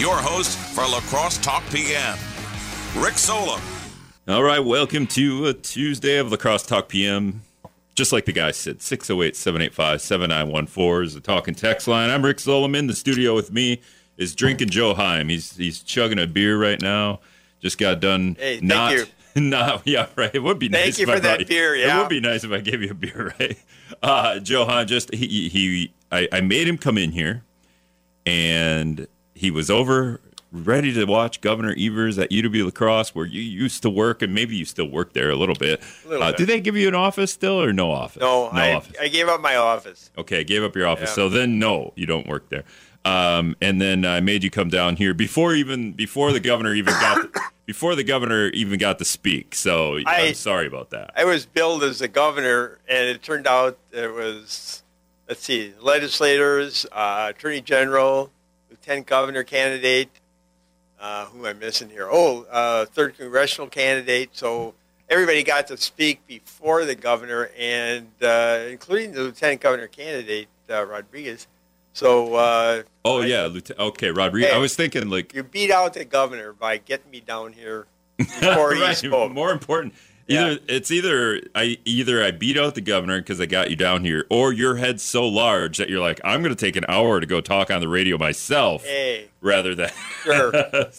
your host for La Crosse Talk PM, Rick Solem. All right, welcome to a Tuesday of La Crosse Talk PM. Just like the guy said, 608 785 7914 is the talking text line. I'm Rick Solem. In the studio with me is drinking Joe Heim. He's he's chugging a beer right now. Just got done. Hey, thank not, you. Not, yeah, right. It would be Thank nice. you if I for that brought beer, It would be nice if I gave you a beer, right? Uh, Joe Heim just he he I, I made him come in here, and he was over ready to watch Governor Evers at UW La Crosse, where you used to work, and maybe you still work there a little bit. little uh, bit. Do they give you an office still, or no office? No, no I, office. I gave up my office. Okay, gave up your office. Yeah. So then, no, you don't work there. Um, and then I made you come down here before even before the governor even got before the governor even got to speak. So I, I- am sorry about that. I was billed as the governor, and it turned out it was, let's see, legislators, uh, attorney general, lieutenant governor candidate. Uh, who am I missing here? Oh, uh, third congressional candidate. So everybody got to speak before the governor, and uh, including the lieutenant governor candidate uh, Rodriguez. So uh, oh I- yeah, Lieutenant. Okay, Rodriguez. Hey. I was thinking like you beat out the governor by getting me down here before he spoke. more important. Yeah. Either it's either I either I beat out the governor because I got you down here, or your head's so large that you're like, I'm going to take an hour to go talk on the radio myself. Hey, rather than Sure.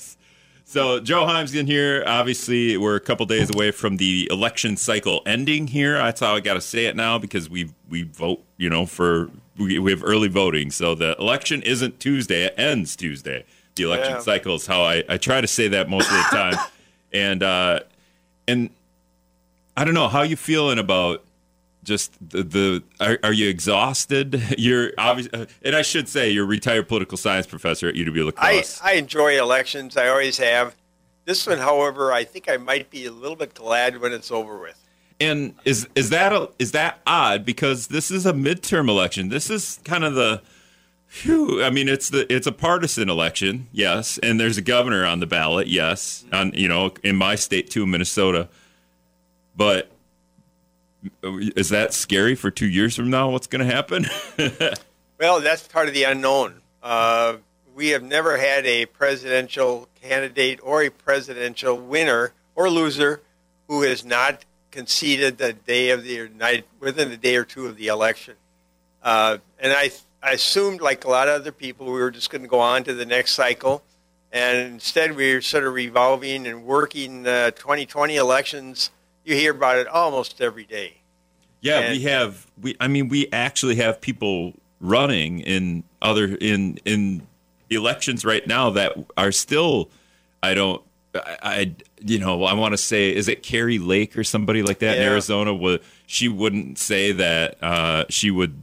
so Joe Heim's in here. Obviously, we're a couple days away from the election cycle ending here. That's how I got to say it now because we we vote, you know, for we, we have early voting. So the election isn't Tuesday; it ends Tuesday. The election Yeah. cycle is how I, I try to say that most of the time, and uh, and I don't know how you feeling about just the, the are, are you exhausted? You're obviously, uh, and I should say you're a retired political science professor at UW I, La Crosse. I enjoy elections. I always have. This one, however, I think I might be a little bit glad when it's over with. and is is that a, is that odd because this is a midterm election? This is kind of the Phew, I mean, it's the it's a partisan election, yes, and there's a governor on the ballot, yes, on you know in my state too, Minnesota. But is that scary for two years from now? What's going to happen? Well, that's part of the unknown. Uh, we have never had a presidential candidate or a presidential winner or loser who has not conceded the day of the night within a day or two of the election. Uh, and I, I assumed, like a lot of other people, we were just going to go on to the next cycle. And instead, we're sort of revolving and working uh, 2020 elections. You hear about it almost every day. Yeah, And- we have. We I mean, we actually have people running in other in in elections right now that are still. I don't. I, I you know I want to say is it Kari Lake or somebody like that in Arizona? Would she wouldn't say that uh, she would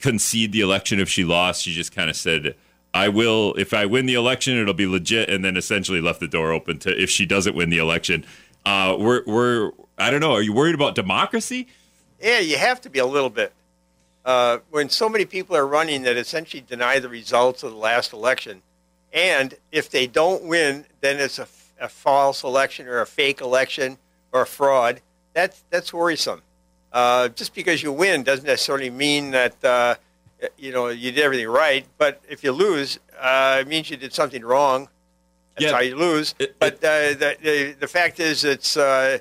concede the election if she lost? She just kind of said. I will if I win the election, it'll be legit, and then essentially left the door open to if she doesn't win the election. Uh, we're we're I don't know. Are you worried about democracy? Yeah, you have to be a little bit. Uh, when so many people are running that essentially deny the results of the last election, and if they don't win, then it's a, a false election or a fake election or a fraud. That's that's worrisome. Uh, just because you win doesn't necessarily mean that uh, you know you did everything right. But if you lose, uh, it means you did something wrong. That's Yeah. how you lose. It- but uh, the, the the fact is, it's uh,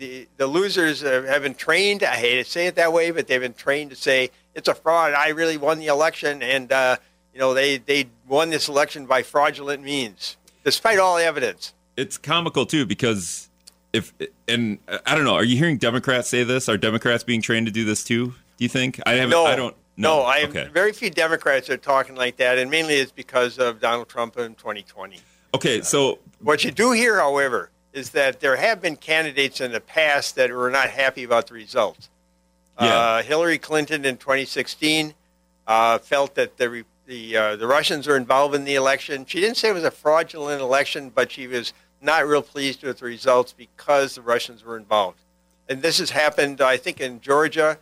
the the losers uh, have been trained. I hate to say it that way, but they've been trained to say it's a fraud. I really won the election, and uh, you know they they won this election by fraudulent means, despite all evidence. it's comical too because if and I don't know, are you hearing Democrats say this? Are Democrats being trained to do this too? Do you think? I haven't. No, I don't. No, No, I okay. very few Democrats are talking like that, and mainly it's because of Donald Trump in 2020. Okay, so What you do hear, however, is that there have been candidates in the past that were not happy about the results. Yeah. Uh, Hillary Clinton in 2016 uh, felt that the the uh, the Russians were involved in the election. She didn't say it was a fraudulent election, but she was not real pleased with the results because the Russians were involved. And this has happened, I think, in Georgia.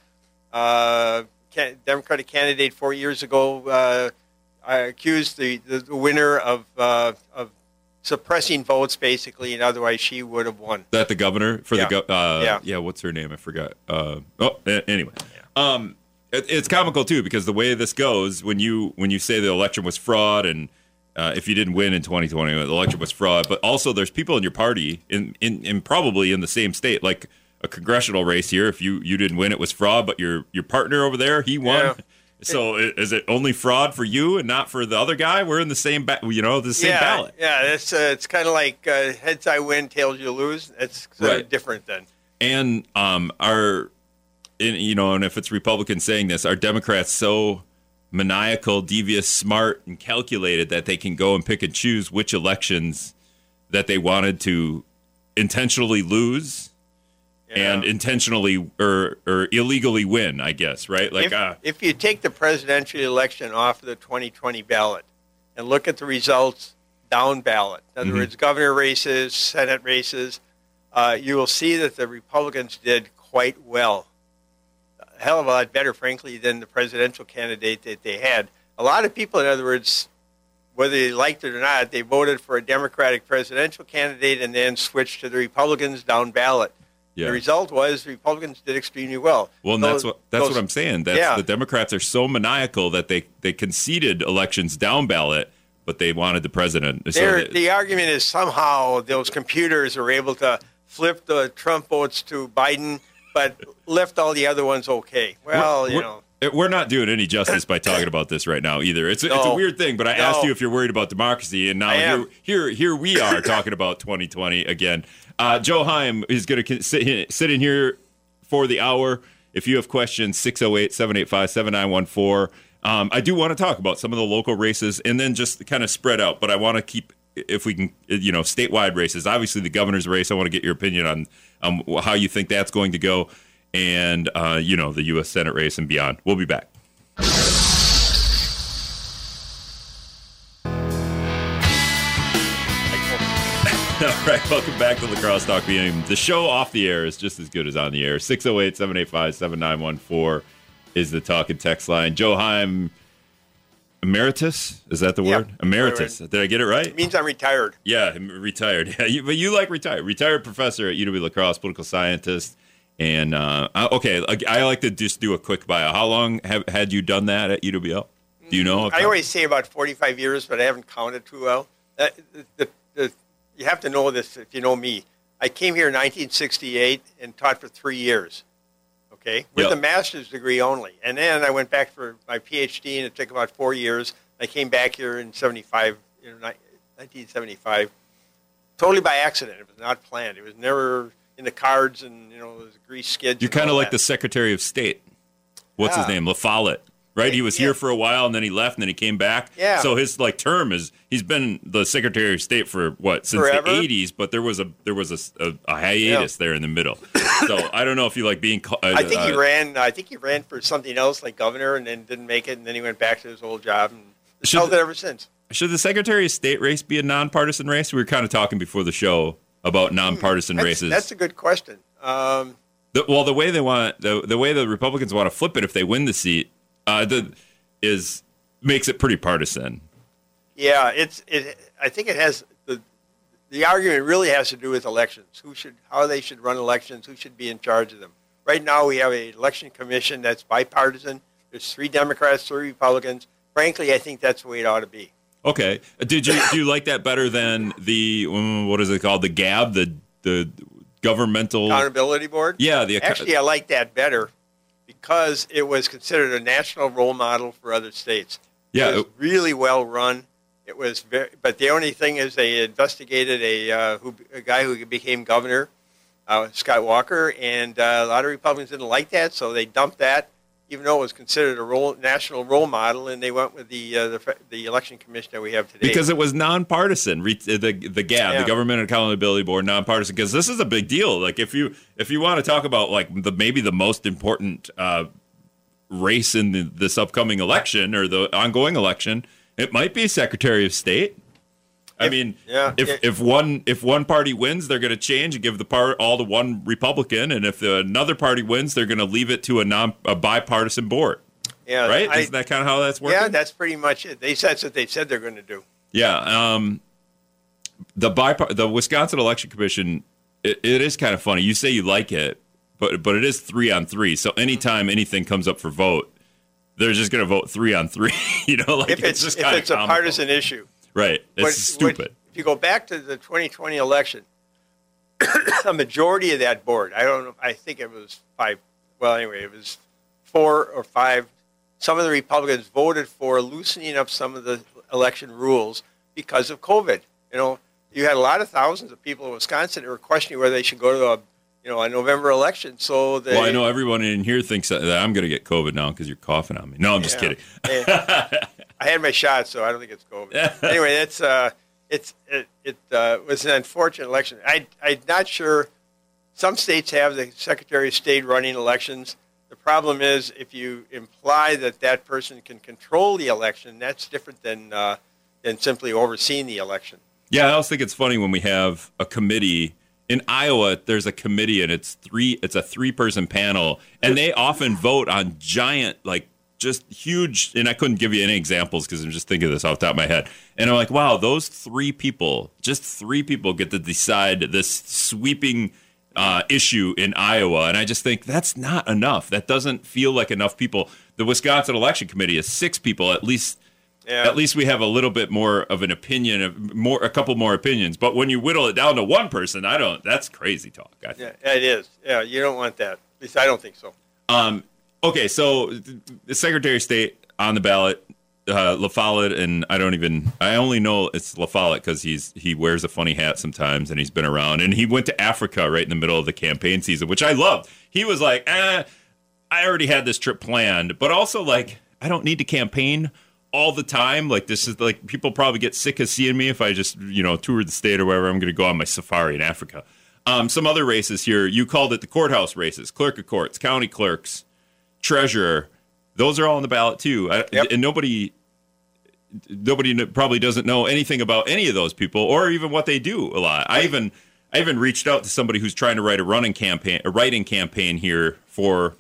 Uh, can, Democratic candidate four years ago uh, I accused the, the, the winner of uh, of suppressing votes, basically, and otherwise she would have won. that the governor for Yeah. the go- uh, Yeah. yeah. What's her name? I forgot. Uh, oh, anyway. Um, it, it's comical too because the way this goes when you when you say the election was fraud and uh, if you didn't win in 2020, the election was fraud. But also, there's people in your party in, in, in probably in the same state, like a congressional race here. If you, you didn't win, it was fraud. But your your partner over there, he won. Yeah. So is it only fraud for you and not for the other guy? We're in the same, ba- you know, the same yeah, ballot. Yeah, it's uh, it's kind of like uh, heads I win, tails you lose. It's sort Right. of different then. and um, are in, you know, and if it's Republicans saying this, are Democrats so maniacal, devious, smart, and calculated that they can go and pick and choose which elections that they wanted to intentionally lose Yeah. and intentionally or or illegally win? I guess right, like if, uh, if you take the presidential election off of the 2020 ballot and look at the results down ballot, in other Mhm. words, governor races, Senate races, uh, you will see that the Republicans did quite well. A hell of a lot better, frankly, than the presidential candidate that they had. A lot of people, in other words, whether they liked it or not, they voted for a Democratic presidential candidate and then switched to the Republicans down ballot. Yeah. The result was Republicans did extremely well. Well, and Those- that's what that's those- what I'm saying. That's Yeah. the Democrats are so maniacal that they they conceded elections down ballot, but they wanted the president. So they- the argument is somehow those computers are able to flip the Trump votes to Biden, but left all the other ones okay. Well, We're- you know, it- We're not doing any justice by talking about this right now either. It's a, it's a weird thing, but I No. asked you if you're worried about democracy, and now here, here here we are talking about 2020 again. Uh, Joe Heim is going to sit, in- sit in here for the hour. If you have questions, 608 785 7914. Um, I do want to talk about some of the local races and then just kind of spread out, but I want to keep, if we can, you know, statewide races. Obviously, the governor's race, I want to get your opinion on um, how you think that's going to go, and, uh, you know, the U.S. Senate race and beyond. We'll be back. All right, welcome back to La Crosse Talk PM. The show off the air is just as good as on the air. 608 785 7914 is the talk and text line. Joe Heim, emeritus? Is that the Yeah, word? Emeritus. Did I get it right? it means I'm retired. Yeah, I'm retired. Yeah, you, but you like retired. Retired professor at UW La Crosse, political scientist. And uh, okay, I, I like to just do a quick bio. How long have had you done that at UWL? Do you know? I always say about 45 years, but I haven't counted too well. Uh, the, the, the, you have to know this if you know me. I came here in 1968 and taught for three years, okay, with Yep. a master's degree only. And then I went back for my PhD, and it took about four years. I came back here in 75, you know, 1975, totally by accident. It was not planned. It was never in the cards, and you know, the grease skids. You're kind of like that. the Secretary of State. What's his name? La Follette, right? He was Yeah. here for a while and then he left and then he came back. Yeah. So his like term is he's been the Secretary of State for what since Forever. the 80s, but there was a there was a, a, a hiatus there in the middle. so I don't know if you like being. Uh, I think he uh, ran. I think he ran for something else, like governor, and then didn't make it, and then he went back to his old job and held it ever since. Should the Secretary of State race be a nonpartisan race? We were kind of talking before the show about nonpartisan That's, races. that's a good question. Um, The, well, the way they want the the way the Republicans want to flip it if they win the seat, uh, the, is makes it pretty partisan. yeah, it's. It, I think it has the. The argument really has to do with elections. Who should, how they should run elections? Who should be in charge of them? Right now, we have an election commission that's bipartisan. There's three Democrats, three Republicans. Frankly, I think that's the way it ought to be. Okay, did you do you like that better than the um, what is it called the GAB the the governmental? Accountability board. Yeah, the Actually, I like that better because it was considered a national role model for other states. Yeah, it was really well run. It was very, but the only thing is they investigated a uh, who a guy who became governor, uh, Scott Walker, and uh, a lot of Republicans didn't like that, so they dumped that, even though it was considered a role, national role model, and they went with the uh, the, the election commission that we have today. because it was nonpartisan. Re- the the GAB, Yeah. the Government Accountability Board, nonpartisan. Because this is a big deal. Like if you if you want to talk about like the maybe the most important uh, race in the, this upcoming election or the ongoing election, it might be Secretary of State. I If- mean, yeah, if it- if one if one party wins, they're going to change and give the part all to one Republican, and if another party wins, they're going to leave it to a non a bipartisan board. yeah, Right? I- Isn't that kind of how that's working? yeah, that's pretty much it. They said that's what they said they're going to do. Yeah, um, the bipar- the Wisconsin Election Commission. It, it is kind of funny. You say you like it, but but it is three on three. So anytime anything comes up for vote, they're just going to vote three on three. you know, like If it's, just if it's a comical. partisan issue. Right. It's What- stupid. if you go back to the 2020 election, a majority of that board, I don't know, I think it was five, well, anyway, it was four or five. Some of the Republicans voted for loosening up some of the election rules because of COVID. You know, you had a lot of thousands of people in Wisconsin who were questioning whether they should go to a, you know, a November election. So they, well, I know everyone in here thinks that, that I'm going to get COVID now because you're coughing on me. No, I'm just Yeah. kidding. I had my shot, so I don't think it's COVID. anyway, it's uh, it's it, it uh, was an unfortunate election. I I'm not sure. Some states have the Secretary of State running elections. The problem is if you imply that that person can control the election, that's different than uh, than simply overseeing the election. Yeah, I also think it's funny when we have a committee in Iowa. There's a committee, and it's three. It's a three-person panel, and they often vote on giant, like just huge. And I couldn't give you any examples because I'm just thinking of this off the top of my head. And I'm like, wow, those three people, just three people, get to decide this sweeping uh, issue in Iowa. And I just think that's not enough. That doesn't feel like enough people. The Wisconsin Election Committee is six people at least Yeah. at least we have a little bit more of an opinion of more a couple more opinions but when you whittle it down to one person i don't that's crazy talk I think. Yeah, it is. Yeah, you don't want that. At least I don't think so. um okay so the secretary of state on the ballot uh La Follette and i don't even i only know it's La Follette because he's he wears a funny hat sometimes and he's been around. And he went to africa right in the middle of the campaign season which i loved. He was like eh, i already had this trip planned. But also like i don't need to campaign all the time. Like this is like people probably get sick of seeing me if i just you know tour the state or wherever. I'm going to go on my safari in africa. Um, some other races here. You called it the courthouse races clerk of courts county clerks treasurer those are all on the ballot too I, Yep. and nobody nobody probably doesn't know anything about any of those people or even what they do a lot i even i even reached out to somebody who's trying to write a running campaign a writing campaign here for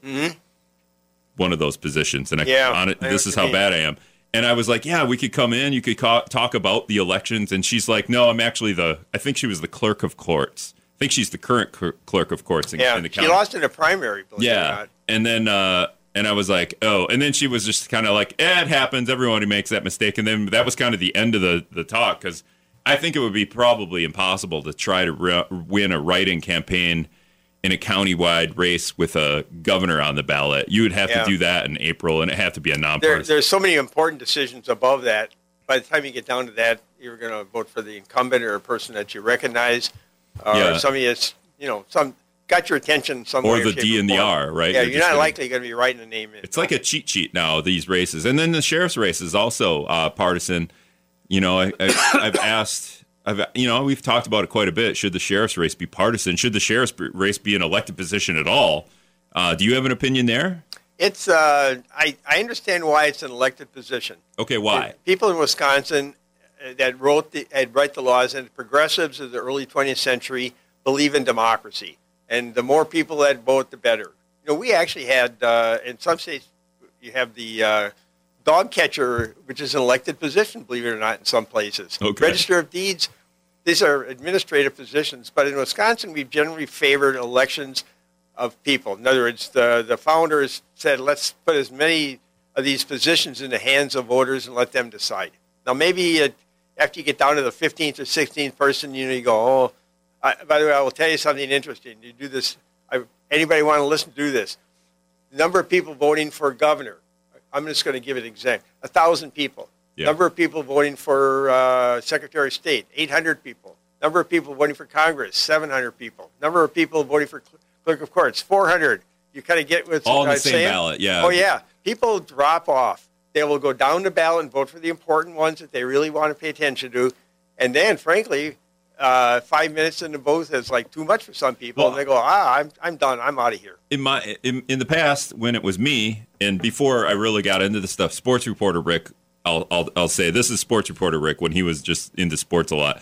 one of those positions and I, Mm-hmm. Yeah, on it this is how mean. bad i am and i was like yeah we could come in you could ca- talk about the elections and she's like no i'm actually the i think she was the clerk of courts think she's the current cler- clerk of courts in, Yeah, in the county. she lost in a primary. Believe yeah. And then uh and I was like, "Oh." And then she was just kind of like, eh, "It happens. Everybody makes that mistake." And then that was kind of the end of the the talk cuz I think it would be probably impossible to try to re- win a write-in campaign in a countywide race with a governor on the ballot. You would have Yeah. to do that in April and it have to be a there, there's so many important decisions above that. By the time you get down to that, you're going to vote for the incumbent or a person that you recognize, or Yeah. somebody that's you know some got your attention some Or the D and the. R, right? Yeah, You're you're, not gonna- likely going to be writing a name in. It's like a cheat sheet now. These races, and then the sheriff's race is also uh, partisan. You know, I, I, I've asked, I've you know, we've talked about it quite a bit. Should the sheriff's race be partisan? Should the sheriff's race be an elected position at all? Uh, do you have an opinion there? It's uh, I I understand why it's an elected position. Okay, why? People in Wisconsin that wrote the uh, write the laws and progressives of the early 20th century believe in democracy, and the more people that vote, the better. You know, we actually had uh, in some states you have the uh, dog catcher, which is an elected position, believe it or not, in some places. Okay. Register of Deeds. These are administrative positions, but in Wisconsin, we've generally favored elections of people. In other words, the, the founders said, let's put as many of these positions in the hands of voters and let them decide. Now, maybe uh, after you get down to the 15th or 16th person, you know, you go, oh, I, by the way, I will tell you something interesting. You do this, I, anybody want to listen to this? The number of people voting for governor, I'm just going to give an example, a thousand people. Yeah. Number of people voting for uh, Secretary of State, 800 people. Number of people voting for Congress, 700 people. Number of people voting for cl- clerk of courts, 400. You kind of get what's All the same saying? ballot, yeah. Oh yeah, people drop off. They will go down the ballot and vote for the important ones that they really want to pay attention to, and then, frankly, uh, five minutes in the booth is like too much for some people, Well- and they go, "Ah, I'm I'm done. I'm out of here." in my in, in the past when it was me and before I really got into the stuff, sports reporter Rick, I'll I'll, I'll say this is sports reporter Rick when he was just into sports a lot.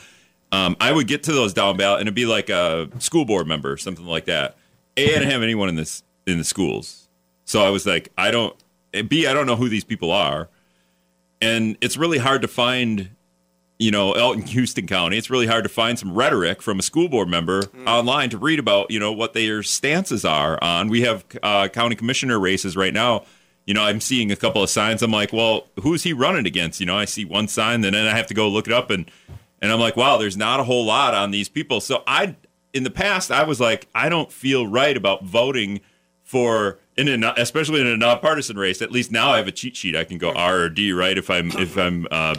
Um, I would get to those down ballot and it'd be like a school board member or something like that. A, I didn't have anyone in this in the schools, so I was like, I don't. And B, I don't know who these people are, and it's really hard to find you know, out in Houston County, it's really hard to find some rhetoric from a school board member online to read about, you know, what their stances are on. We have uh, county commissioner races right now. you know, I'm seeing a couple of signs. I'm like, well, who's he running against? You know, I see one sign, and then I have to go look it up, and and I'm like, wow, there's not a whole lot on these people. So I, in the past, I was like, I don't feel right about voting for in a, especially in a nonpartisan race. At least now I have a cheat sheet. I can go R or D, right? If I'm if I'm uh,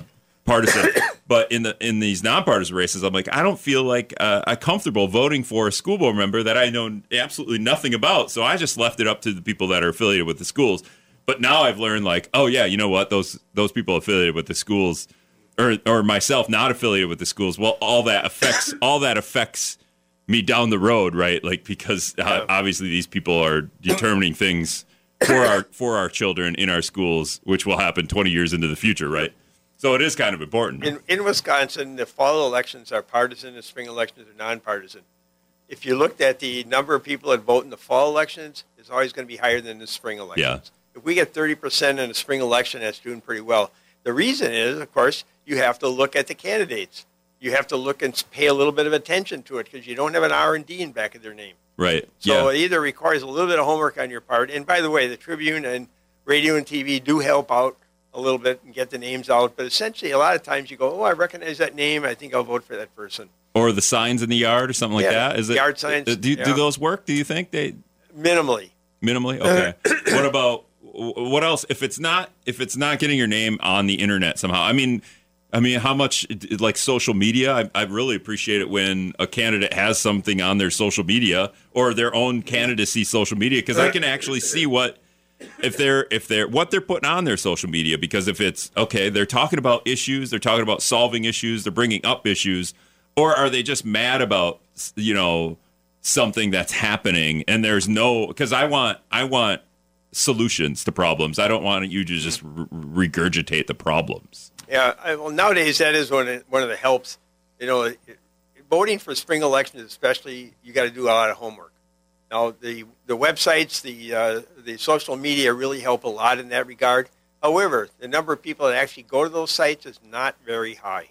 partisan. but in the in these nonpartisan races, I'm like, I don't feel like uh, I'm comfortable voting for a school board member that I know absolutely nothing about. So I just left it up to the people that are affiliated with the schools. But now I've learned like, oh yeah, you know what? Those those people affiliated with the schools, or or myself not affiliated with the schools. Well, all that affects all that affects me down the road, right? Like because uh, obviously these people are determining things for our for our children in our schools, which will happen 20 years into the future, right? So it is kind of important. In, in Wisconsin, the fall elections are partisan, the spring elections are nonpartisan. If you looked at the number of people that vote in the fall elections, it's always going to be higher than the spring elections. Yeah. If we get 30% in a spring election, that's doing pretty well. The reason is, of course, you have to look at the candidates. You have to look and pay a little bit of attention to it because you don't have an R and D in back of their name. Right. So yeah. it either requires a little bit of homework on your part. And by the way, the Tribune and radio and TV do help out a little bit and get the names out. But essentially, a lot of times you go, "Oh, I recognize that name. I think I'll vote for that person." Or the signs in the yard or something like Yeah, that. Is it yard signs, uh, Do, yeah. do those work? Do you think they Minimally, minimally? Okay. what about what else? If it's not if it's not getting your name on the internet somehow. I mean. I mean, how much like social media? I, I really appreciate it when a candidate has something on their social media or their own candidacy social media because I can actually see what if they're if they're what they're putting on their social media. Because if it's okay they're talking about issues they're talking about solving issues they're bringing up issues or are they just mad about you know something that's happening? And there's no because i want i want solutions to problems. I don't want you to just regurgitate the problems yeah. I, well, nowadays that is one of, one of the helps. You know, voting for spring elections, especially, you got to do a lot of homework. Now, the the websites, the uh, the social media really help a lot in that regard. However, the number of people that actually go to those sites is not very high.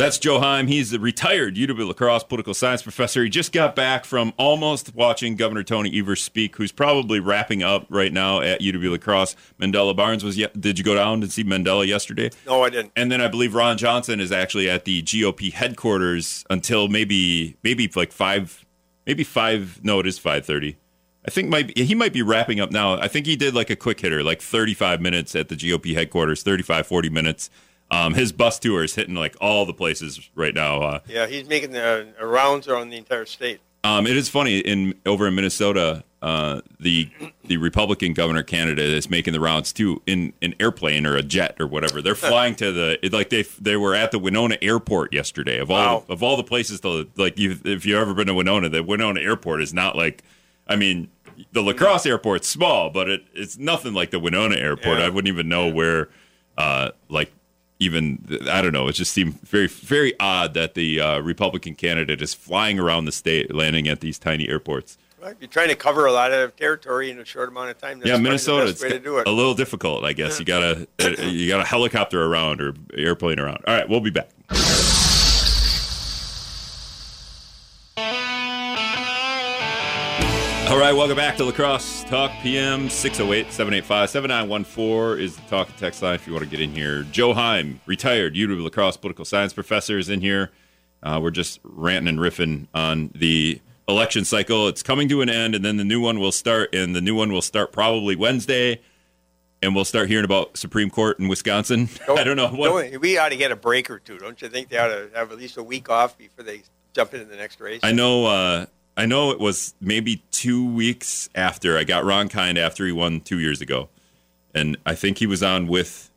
That's Joe Heim. He's a retired UW La Crosse political science professor. He just got back from almost watching Governor Tony Evers speak, who's probably wrapping up right now at UW La Crosse. Mandela Barnes was. Did you go down and see Mandela yesterday? No, I didn't. And then I believe Ron Johnson is actually at the GOP headquarters until maybe maybe like five, maybe five. No, it is five thirty. I think might he might be wrapping up now. I think he did like a quick hitter, like 35 minutes at the GOP headquarters, 35, 40 minutes. Um, his bus tour is hitting like all the places right now. Uh, Yeah, he's making the uh, rounds around the entire state. um, it is funny in over in Minnesota, uh, the the Republican governor candidate is making the rounds too in an airplane or a jet or whatever. They're flying to the like they they were at the Winona Airport yesterday. Of all Wow. of all the places to like you if you have ever been to Winona, the Winona Airport is not like I mean the La Crosse Airport's small, but it it's nothing like the Winona Airport. Yeah. I wouldn't even know where uh, like even I don't know. It just seemed very very odd that the uh, Republican candidate is flying around the state, landing at these tiny airports. Right? You're trying to cover a lot of territory in a short amount of time. That's yeah, Minnesota. It's way to do it. a little difficult, I guess. You gotta uh, you got to helicopter around or airplane around. All right, we'll be back. All right, welcome back to La Crosse Talk PM 608 785 7914 is the talk and text line if you want to get in here. Joe Heim, retired UW La Crosse political science professor, is in here. Uh, we're just ranting and riffing on the election cycle. It's coming to an end, and then the new one will start, and the new one will start probably Wednesday, and we'll start hearing about Supreme Court in Wisconsin. I don't know what. Don't- we ought to get a break or two, don't you think? They ought to have at least a week off before they jump into the next race. I know. Uh, I know it was maybe two weeks after I got Ron Kind after he won two years ago, and I think he was on with.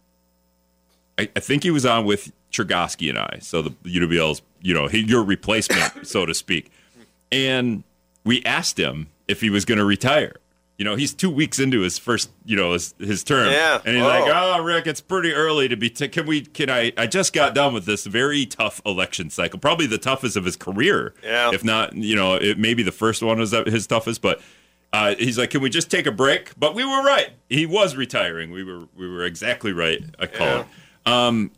I, I think he was on with Chergosky and I, so the UWL's, you know, he, your replacement, so to speak. And we asked him if he was going to retire. You know, he's two weeks into his first, you know, his, his term, Yeah. and he's Oh. like, "Oh, Rick, it's pretty early to be. T- can we? Can I? I just got done with this very tough election cycle, probably the toughest of his career. Yeah. If not, you know, it, maybe the first one was his toughest, but." Uh, he's like, "Can we just take a break?" But we were right. He was retiring. We were we were exactly right. I called. Um,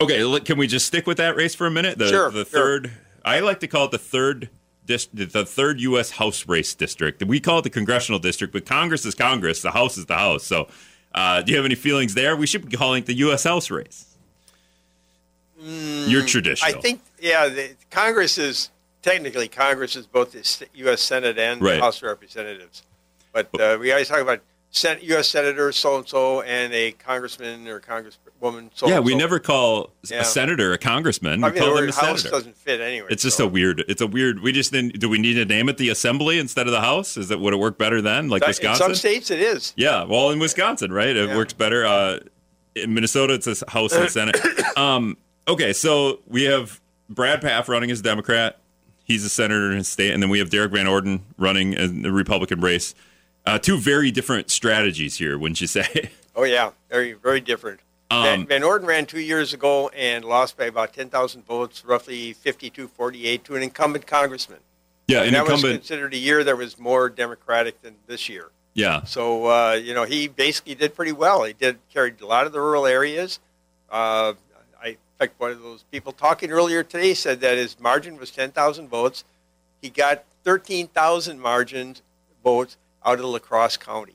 okay, can we just stick with that race for a minute? The, Sure, The sure. third. I like to call it the third dis- the third U.S. House race district. We call it the congressional district, but Congress is Congress. The House is the House. So, uh, do you have any feelings there? We should be calling it the U.S. House race. You're traditional. Mm, I think, yeah, the, Congress is technically Congress is both the U.S. Senate and Right. the House of Representatives, but uh, we always talk about Sen- U.S. Senator so and so and a congressman or congresswoman. So yeah, we never call Yeah. a senator a congressman. We I mean, call the them a House senator. doesn't fit anyway. It's just so. a weird. It's a weird. We just didn't. Do we need to name it the Assembly instead of the House? Is that would it work better then, like In Wisconsin? some states, it is. Yeah, well, in Wisconsin, right? It Yeah. works better. Uh, in Minnesota, it's a House and Senate. Um, okay, so we have Brad Pfaff running as Democrat. He's a senator in his state, and then we have Derrick Van Orden running in the Republican race. Uh, two very different strategies here, wouldn't you say? Oh yeah, very very different. Um, Van, Van Orden ran two years ago and lost by about ten thousand votes, roughly 52-48, to an incumbent congressman. yeah, And an that was considered a year that was more Democratic than this year. Yeah, So uh, you know he basically did pretty well. He did carried a lot of the rural areas. Uh, I in fact one of those people talking earlier today said that his margin was ten thousand votes. He got thirteen thousand margin votes out of La Crosse County.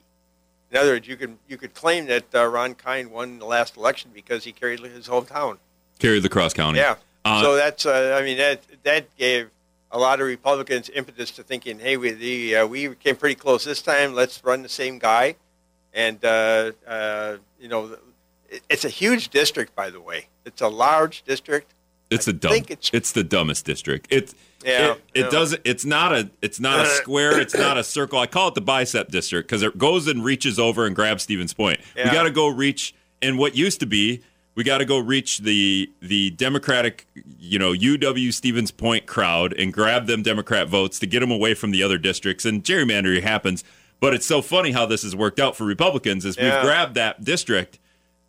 In other words, you could you could claim that uh, Ron Kind won the last election because he carried his hometown. carried the cross county. Yeah. Uh, so that's uh, I mean that that gave a lot of Republicans impetus to thinking, hey, we the uh, we came pretty close this time. Let's run the same guy, and uh, uh, you know, it, it's a huge district, by the way. It's a large district. It's I a dumb. It's, it's- the dumbest district. It Yeah, it, it yeah. doesn't. It's not a. It's not a square. It's not a circle. I call it the bicep district because it goes and reaches over and grabs Stevens Point. We got to go reach. And what used to be, we got to go reach the the Democratic, you know, UW Stevens Point crowd and grab them Democrat votes to get them away from the other districts. And gerrymandering happens. But it's so funny how this has worked out for Republicans is Yeah. we've grabbed that district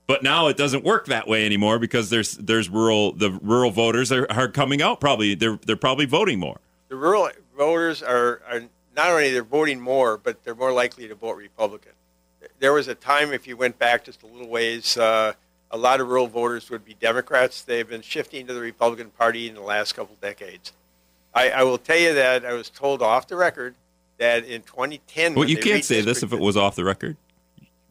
but now it doesn't work that way anymore because there's there's rural the rural voters are, are coming out probably they're they're probably voting more. The rural voters are, are not only they're voting more, but they're more likely to vote Republican. There was a time, if you went back just a little ways, uh, a lot of rural voters would be Democrats. They've been shifting to the Republican Party in the last couple decades. I, I will tell you that I was told off the record that in 2010. Well, you can't say this if it was off the record.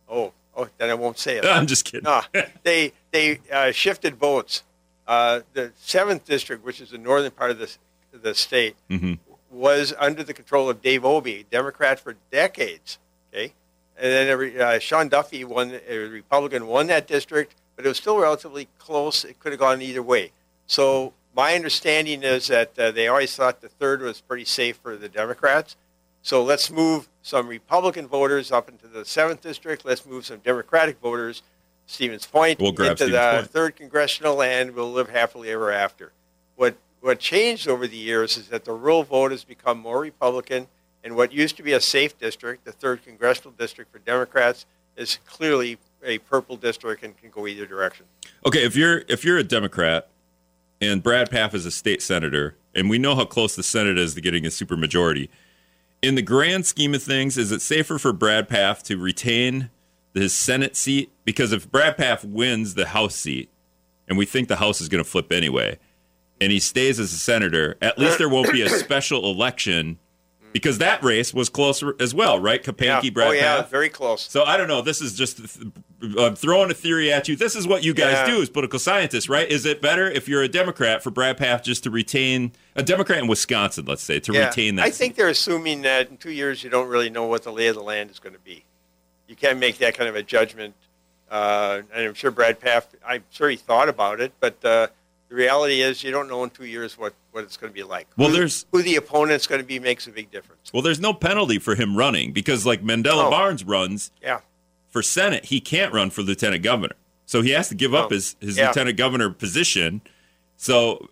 Oh, oh, then I won't say it. I'm just kidding. No, they they uh, shifted votes. Uh, the seventh district, which is the northern part of the the state, Mhm. was under the control of Dave Obey, Democrat for decades. Okay, and then every, uh, Sean Duffy won, a Republican, won that district, but it was still relatively close. It could have gone either way. So my understanding is that uh, they always thought the third was pretty safe for the Democrats. So let's move some Republican voters up into the seventh district. Let's move some Democratic voters, Stevens Point, We'll into Stevens the Point. third congressional, and we'll live happily ever after. What what changed over the years is that the rural vote has become more Republican, and what used to be a safe district, the third congressional district for Democrats, is clearly a purple district and can go either direction. Okay, if you're if you're a Democrat and Brad Pfaff is a state senator, and we know how close the Senate is to getting a supermajority, in the grand scheme of things, is it safer for Brad Pfaff to retain his Senate seat? Because if Brad Pfaff wins the House seat, and we think the House is going to flip anyway, and he stays as a senator, at least there won't be a special election because that race was closer as well, right? Kapanke, Brad oh yeah, Pfaff. very close. So I don't know. This is just I'm throwing a theory at you. This is what you guys Yeah. do as political scientists, right? Is it better if you're a Democrat for Brad Pfaff just to retain a Democrat in Wisconsin, let's say, to Yeah, retain that? I think they're assuming that in two years you don't really know what the lay of the land is going to be. You can't make that kind of a judgment. Uh, and I'm sure Brad Pfaff, I'm sure he thought about it, but uh, the reality is you don't know in two years what, what it's going to be like. Well, who, there's- who the opponent's going to be makes a big difference. well, there's no penalty for him running because, like Mandela Oh. Barnes runs Yeah, for Senate, he can't run for lieutenant governor, so he has to give up Oh. his his Yeah. lieutenant governor position. So,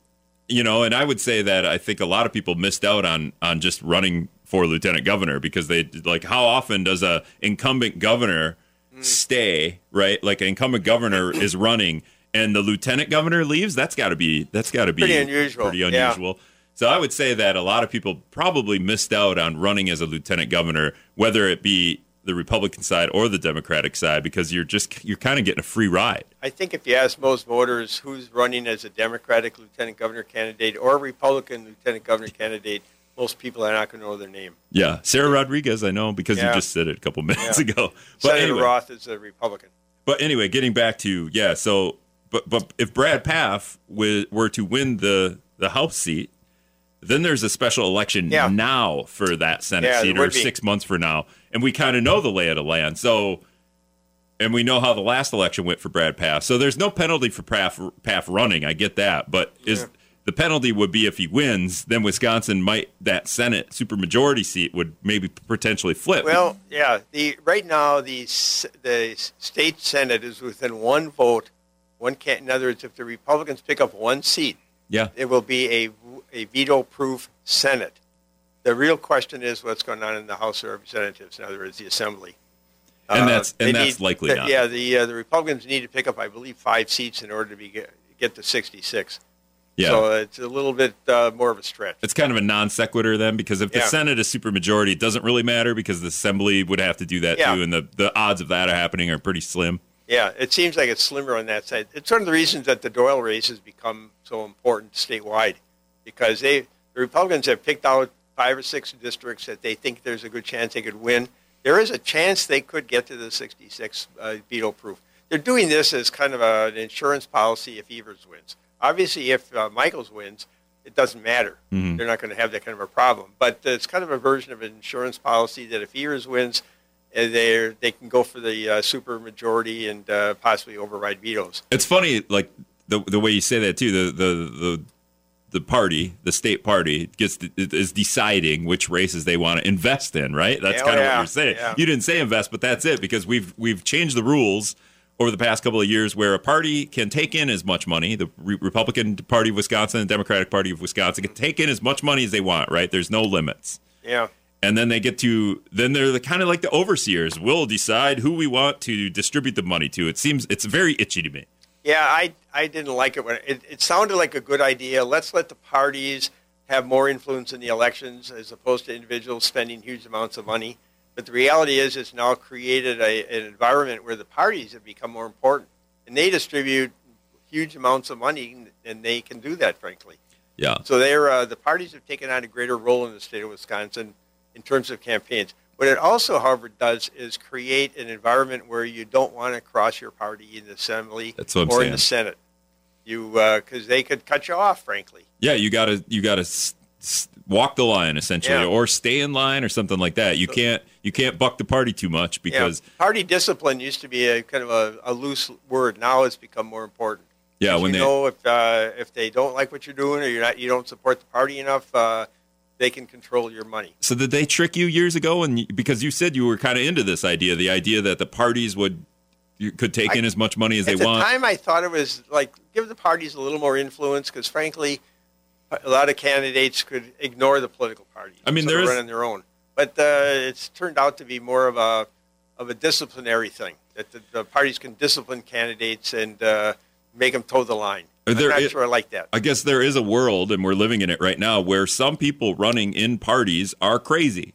you know, and I would say that I think a lot of people missed out on on just running for lieutenant governor because they like how often does a incumbent governor Mm. stay right? Like an incumbent governor is running and the lieutenant governor leaves. That's got to be that's got to be Pretty unusual, Pretty yeah. unusual. So I would say that a lot of people probably missed out on running as a lieutenant governor, whether it be the Republican side or the Democratic side, because you're just you're kind of getting a free ride. I think if you ask most voters who's running as a Democratic lieutenant governor candidate or a Republican lieutenant governor candidate, most people are not going to know their name. Yeah, Sarah Rodriguez, I know because Yeah. you just said it a couple minutes Yeah. ago. But Senator anyway, Roth is a Republican. but anyway, getting back to yeah, so but but if Brad Pfaff wi- were to win the the House seat, then there's a special election Yeah. now for that Senate Yeah, seat, or six months for now, and we kind of know the lay of the land. So, and we know how the last election went for Brad Pfaff. So there's no penalty for Pfaff, Pfaff running. I get that, but is Yeah. the penalty would be if he wins, then Wisconsin might that Senate supermajority seat would maybe potentially flip. Well, yeah. The right now the the state senate is within one vote. One can't. In other words, if the Republicans pick up one seat, yeah, it will be a a veto-proof Senate. The real question is what's going on in the House of Representatives. In other words, the Assembly. And Uh, that's- and they that's likely the- not. Yeah, the uh, the Republicans need to pick up, I believe, five seats in order to be get, get to 66. yeah. So it's a little bit uh, more of a stretch. It's kind of a non sequitur then, because if the Yeah. Senate is supermajority, it doesn't really matter because the Assembly would have to do that Yeah. too, and the, the odds of that happening are pretty slim. Yeah, it seems like it's slimmer on that side. It's one of the reasons that the Doyle race has become so important statewide, because they the Republicans have picked out five or six districts that they think there's a good chance they could win. There is a chance they could get to the 66 uh, veto proof. They're doing this as kind of a, an insurance policy if Evers wins. Obviously, if uh, Michels wins, it doesn't matter. Mhm. They're not going to have that kind of a problem. But it's kind of a version of an insurance policy that if Evers wins, they they can go for the uh, super majority and uh, possibly override vetoes. It's funny, like the the way you say that too. The the the the party, the state party, gets is deciding which races they want to invest in. Right? That's kind of yeah, what you're saying. yeah. You didn't say invest, but that's it because we've we've changed the rules over the past couple of years where a party can take in as much money. The Re- Republican Party of Wisconsin, the Democratic Party of Wisconsin can take in as much money as they want. Right? There's no limits. Yeah, and then they get to then they're the kind of like the overseers we'll decide who we want to distribute the money to it seems it's very itchy to me yeah. I I didn't like it when it, it sounded like a good idea. Let's let the parties have more influence in the elections as opposed to individuals spending huge amounts of money. But the reality is, it's now created a, an environment where the parties have become more important, and they distribute huge amounts of money, and they can do that, frankly. yeah So they're, uh, the parties have taken on a greater role in the state of Wisconsin in terms of campaigns. What it also, however, does is create an environment where you don't want to cross your party in the assembly That's what I'm or saying. in the Senate. You because they could cut you off, frankly. yeah you gotta you gotta s- s- walk the line essentially Yeah. or stay in line or something like that you can't you can't buck the party too much because yeah, party discipline used to be a kind of a, a loose word. Now it's become more important. yeah, when you they know if uh, if they don't like what you're doing or you're not you don't support the party enough, uh, they can control your money. so did they trick you years ago and because you said you were kind of into this idea the idea that the parties would you could take I- in as much money as they the want At the time, I thought it was like give the parties a little more influence because, frankly, a lot of candidates could ignore the political parties. I mean, so there they is- running their own, but uh, it's turned out to be more of a of a disciplinary thing that the, the parties can discipline candidates and uh, make them toe the line. I'm not i- sure I like that. I guess there is a world, and we're living in it right now, where some people running in parties are crazy.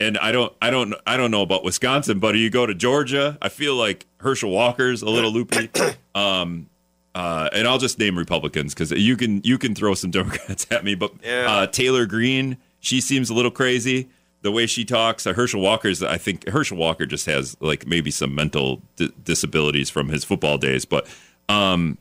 And I don't, I don't, I don't know about Wisconsin, but you go to Georgia, I feel like Herschel Walker's a little loopy. Um, uh, and I'll just name Republicans because you can, you can throw some Democrats at me. But Yeah. uh, Taylor Greene, she seems a little crazy. The way she talks, uh, Herschel Walker's. I think Herschel Walker just has like maybe some mental di- disabilities from his football days, but. Um,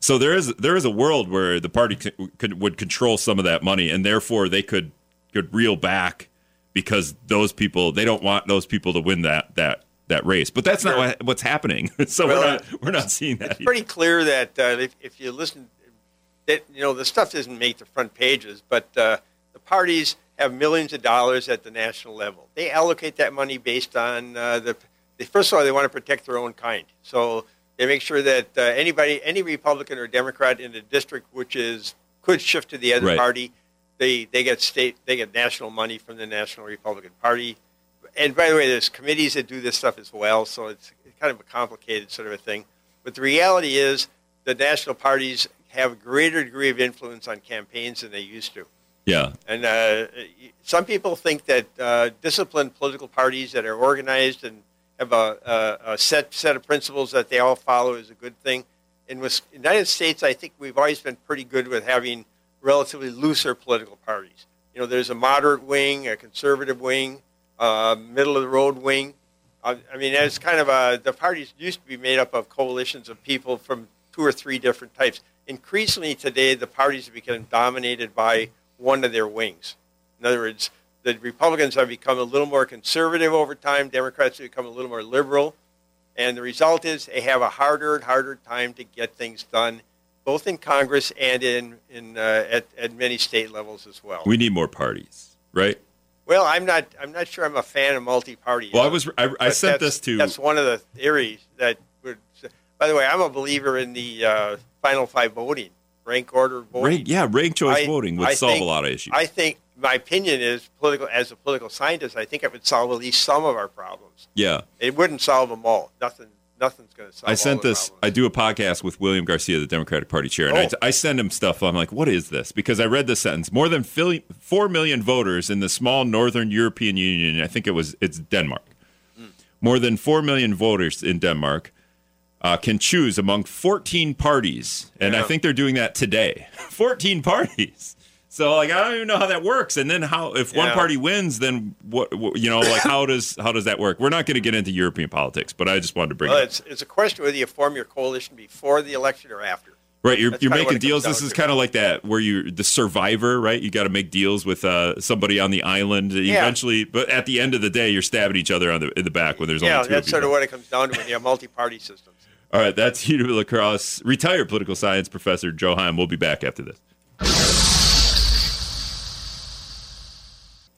so there is there is a world where the party could, could would control some of that money, and therefore they could could reel back because those people they don't want those people to win that that that race. But that's not Sure. what, what's happening. so Well, we're not we're not seeing that. It's pretty clear that uh, if, if you listen, that you know the stuff doesn't make the front pages, but uh, the parties have millions of dollars at the national level. They allocate that money based on uh, the. They, first of all, they want to protect their own kind, so they make sure that uh, anybody, any Republican or Democrat in a district which is could shift to the other Right. party, they they get state, they get national money from the National Republican Party. And by the way, there's committees that do this stuff as well, so it's kind of a complicated sort of a thing. But the reality is, the national parties have a greater degree of influence on campaigns than they used to. yeah, And uh, some people think that uh, disciplined political parties that are organized and have a, a, a set set of principles that they all follow is a good thing. In the United States, I think we've always been pretty good with having relatively looser political parties. You know, there's a moderate wing, a conservative wing, uh, middle of the road wing. Uh, I mean, it's kind of a, the parties used to be made up of coalitions of people from two or three different types. Increasingly today, the parties have become dominated by one of their wings. In other words, the Republicans have become a little more conservative over time. Democrats have become a little more liberal. And the result is they have a harder and harder time to get things done, both in Congress and in, in uh, at, at many state levels as well. We need more parties, right? Well, I'm not. I'm not sure. I'm a fan of multi-party. Well, I was. I, I sent this to. That's one of the theories that would. By the way, I'm a believer in the uh, final five voting, rank order voting. Rank, yeah, rank choice I- voting would I solve think- a lot of issues. I think my opinion is political. As a political scientist, I think it would solve at least some of our problems. yeah, It wouldn't solve them all. Nothing. Nothing's going to solve. I sent this. I do a podcast with William Garcia, the Democratic Party chair, and Oh. I, I send him stuff. I'm like, what is this? Because I read this sentence: more than four million voters in the small northern European Union. I think it was it's Denmark. Hmm. More than four million voters in Denmark uh, can choose among 14 parties, and I think they're doing that today. 14 parties. So like I don't even know how that works. And then how if one Yeah. party wins, then what, what you know like how does how does that work? We're not going to get into European politics, but I just wanted to bring Well, it. up. it's it's a question whether you form your coalition before the election or after. Right, you're, That's you're making deals. This is kind of like that where you the survivor, right? You got to make deals with uh, somebody on the island. Eventually, but at the end of the day, you're stabbing each other on the in the back when there's Yeah, only two that's of you. sort of what it comes down to when you have multi-party systems. All right, that's UW La Crosse retired political science professor Joe Heim. We'll be back after this.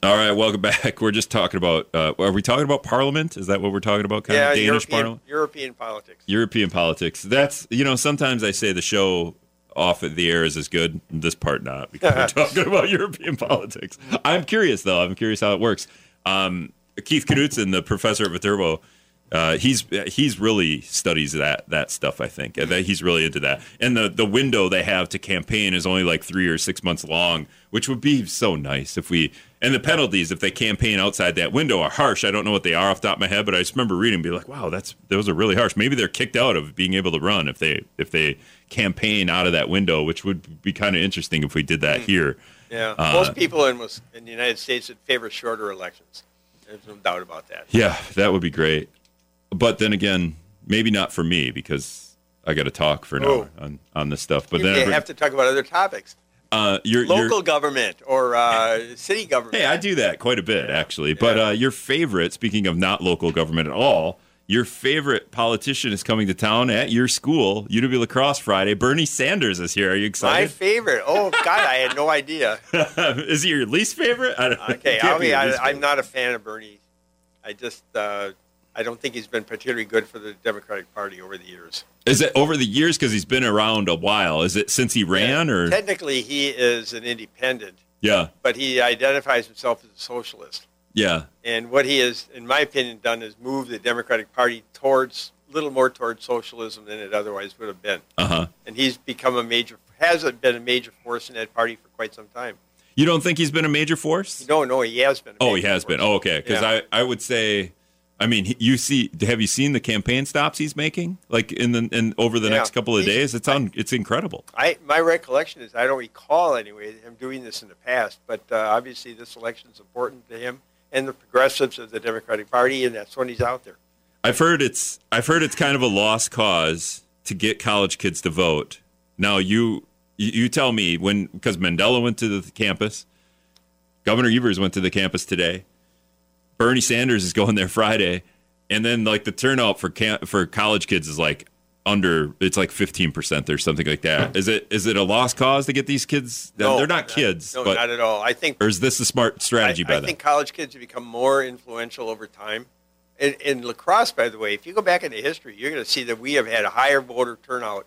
All right, welcome back. We're just talking about. Uh, are we talking about Parliament? Is that what we're talking about? Kind yeah, of Danish European, Parliament, European politics. European politics. That's you know. Sometimes I say the show off at the air is as good. This part not because we're talking about European politics. I'm curious though. I'm curious how it works. Um, Keith Knudsen, the professor at Viterbo, uh, he's he's really studies that that stuff. I think that he's really into that. And the the window they have to campaign is only like three or six months long, which would be so nice if we. And the penalties if they campaign outside that window are harsh. I don't know what they are off the top of my head, but I just remember reading, and be like, wow, that's those are really harsh. Maybe they're kicked out of being able to run if they if they campaign out of that window, which would be kind of interesting if we did that here. Yeah, Uh, most people in in the United States would favor shorter elections. There's no doubt about that. Yeah, that would be great. But then again, maybe not for me because I got to talk for an Oh. hour on, on this stuff. But you then may have to talk about other topics, uh, you're, local you're government or uh, city government. hey, I do that quite a bit actually. But uh, your favorite, speaking of not local government at all, your favorite politician is coming to town at your school, UW La Crosse Friday. Bernie Sanders is here. Are you excited? My favorite. Oh God, I had no idea. is he your least favorite? I don't, Okay, be. your I, I'm not a fan of Bernie. I just. I don't think he's been particularly good for the Democratic Party over the years. Is it over the years because he's been around a while? Is it since he ran or Technically, he is an independent, yeah, but he identifies himself as a socialist. yeah, And what he has, in my opinion, done is move the Democratic Party towards a little more towards socialism than it otherwise would have been. uh huh. And he's become a major, has been a major force in that party for quite some time. You don't think he's been a major force? No, no, he has been. a Oh, he has been. Oh, okay. Because Yeah. I, I would say, I mean, you see, have you seen the campaign stops he's making? Like in the in over the Yeah. next couple of He's- days, it's on. It's incredible. I, my recollection is I don't recall anyway him doing this in the past, but uh, obviously this election is important to him and the progressives of the Democratic Party, and that's when he's out there. I've heard it's I've heard it's kind of a lost cause to get college kids to vote. Now you you, tell me when because Mandela went to the campus, Governor Evers went to the campus today, Bernie Sanders is going there Friday, and then like the turnout for camp, for college kids is like under it's like fifteen percent or something like that. Is it is it a lost cause to get these kids? No, They're not kids, No, but not at all. I think or is this a smart strategy I, by I them? think college kids have become more influential over time. In, in La Crosse, by the way, if you go back into history, you're going to see that we have had a higher voter turnout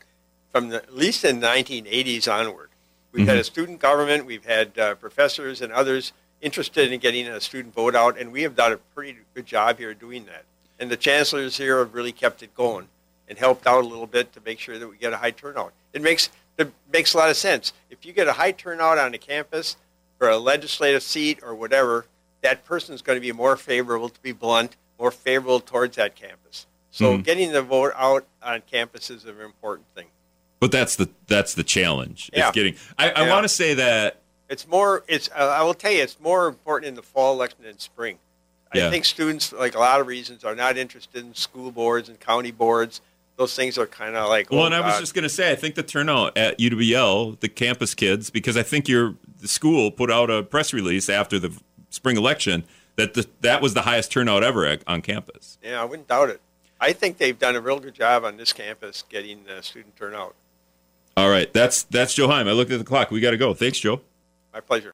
from the, at least in the 1980s onward. We've had a student government, we've had uh, professors and others interested in getting a student vote out, and we have done a pretty good job here doing that. And the chancellors here have really kept it going and helped out a little bit to make sure that we get a high turnout. It makes it makes a lot of sense. If you get a high turnout on a campus for a legislative seat or whatever, that person is going to be more favorable, to be blunt, more favorable towards that campus. So Mhm. getting the vote out on campus is an important thing. But that's the that's the challenge. Yeah. Is getting. I, I Yeah. want to say that It's more. It's. Uh, I will tell you, it's more important in the fall election than spring. Yeah. I think students, like a lot of reasons, are not interested in school boards and county boards. Those things are kind of like. Well, oh, and I was just going to say, I think the turnout at UWL, the campus kids, because I think your the school put out a press release after the spring election that the, that was the highest turnout ever at, on campus. Yeah, I wouldn't doubt it. I think they've done a real good job on this campus getting uh, student turnout. All right, that's that's Joe Heim. I looked at the clock. We got to go. Thanks, Joe. My pleasure.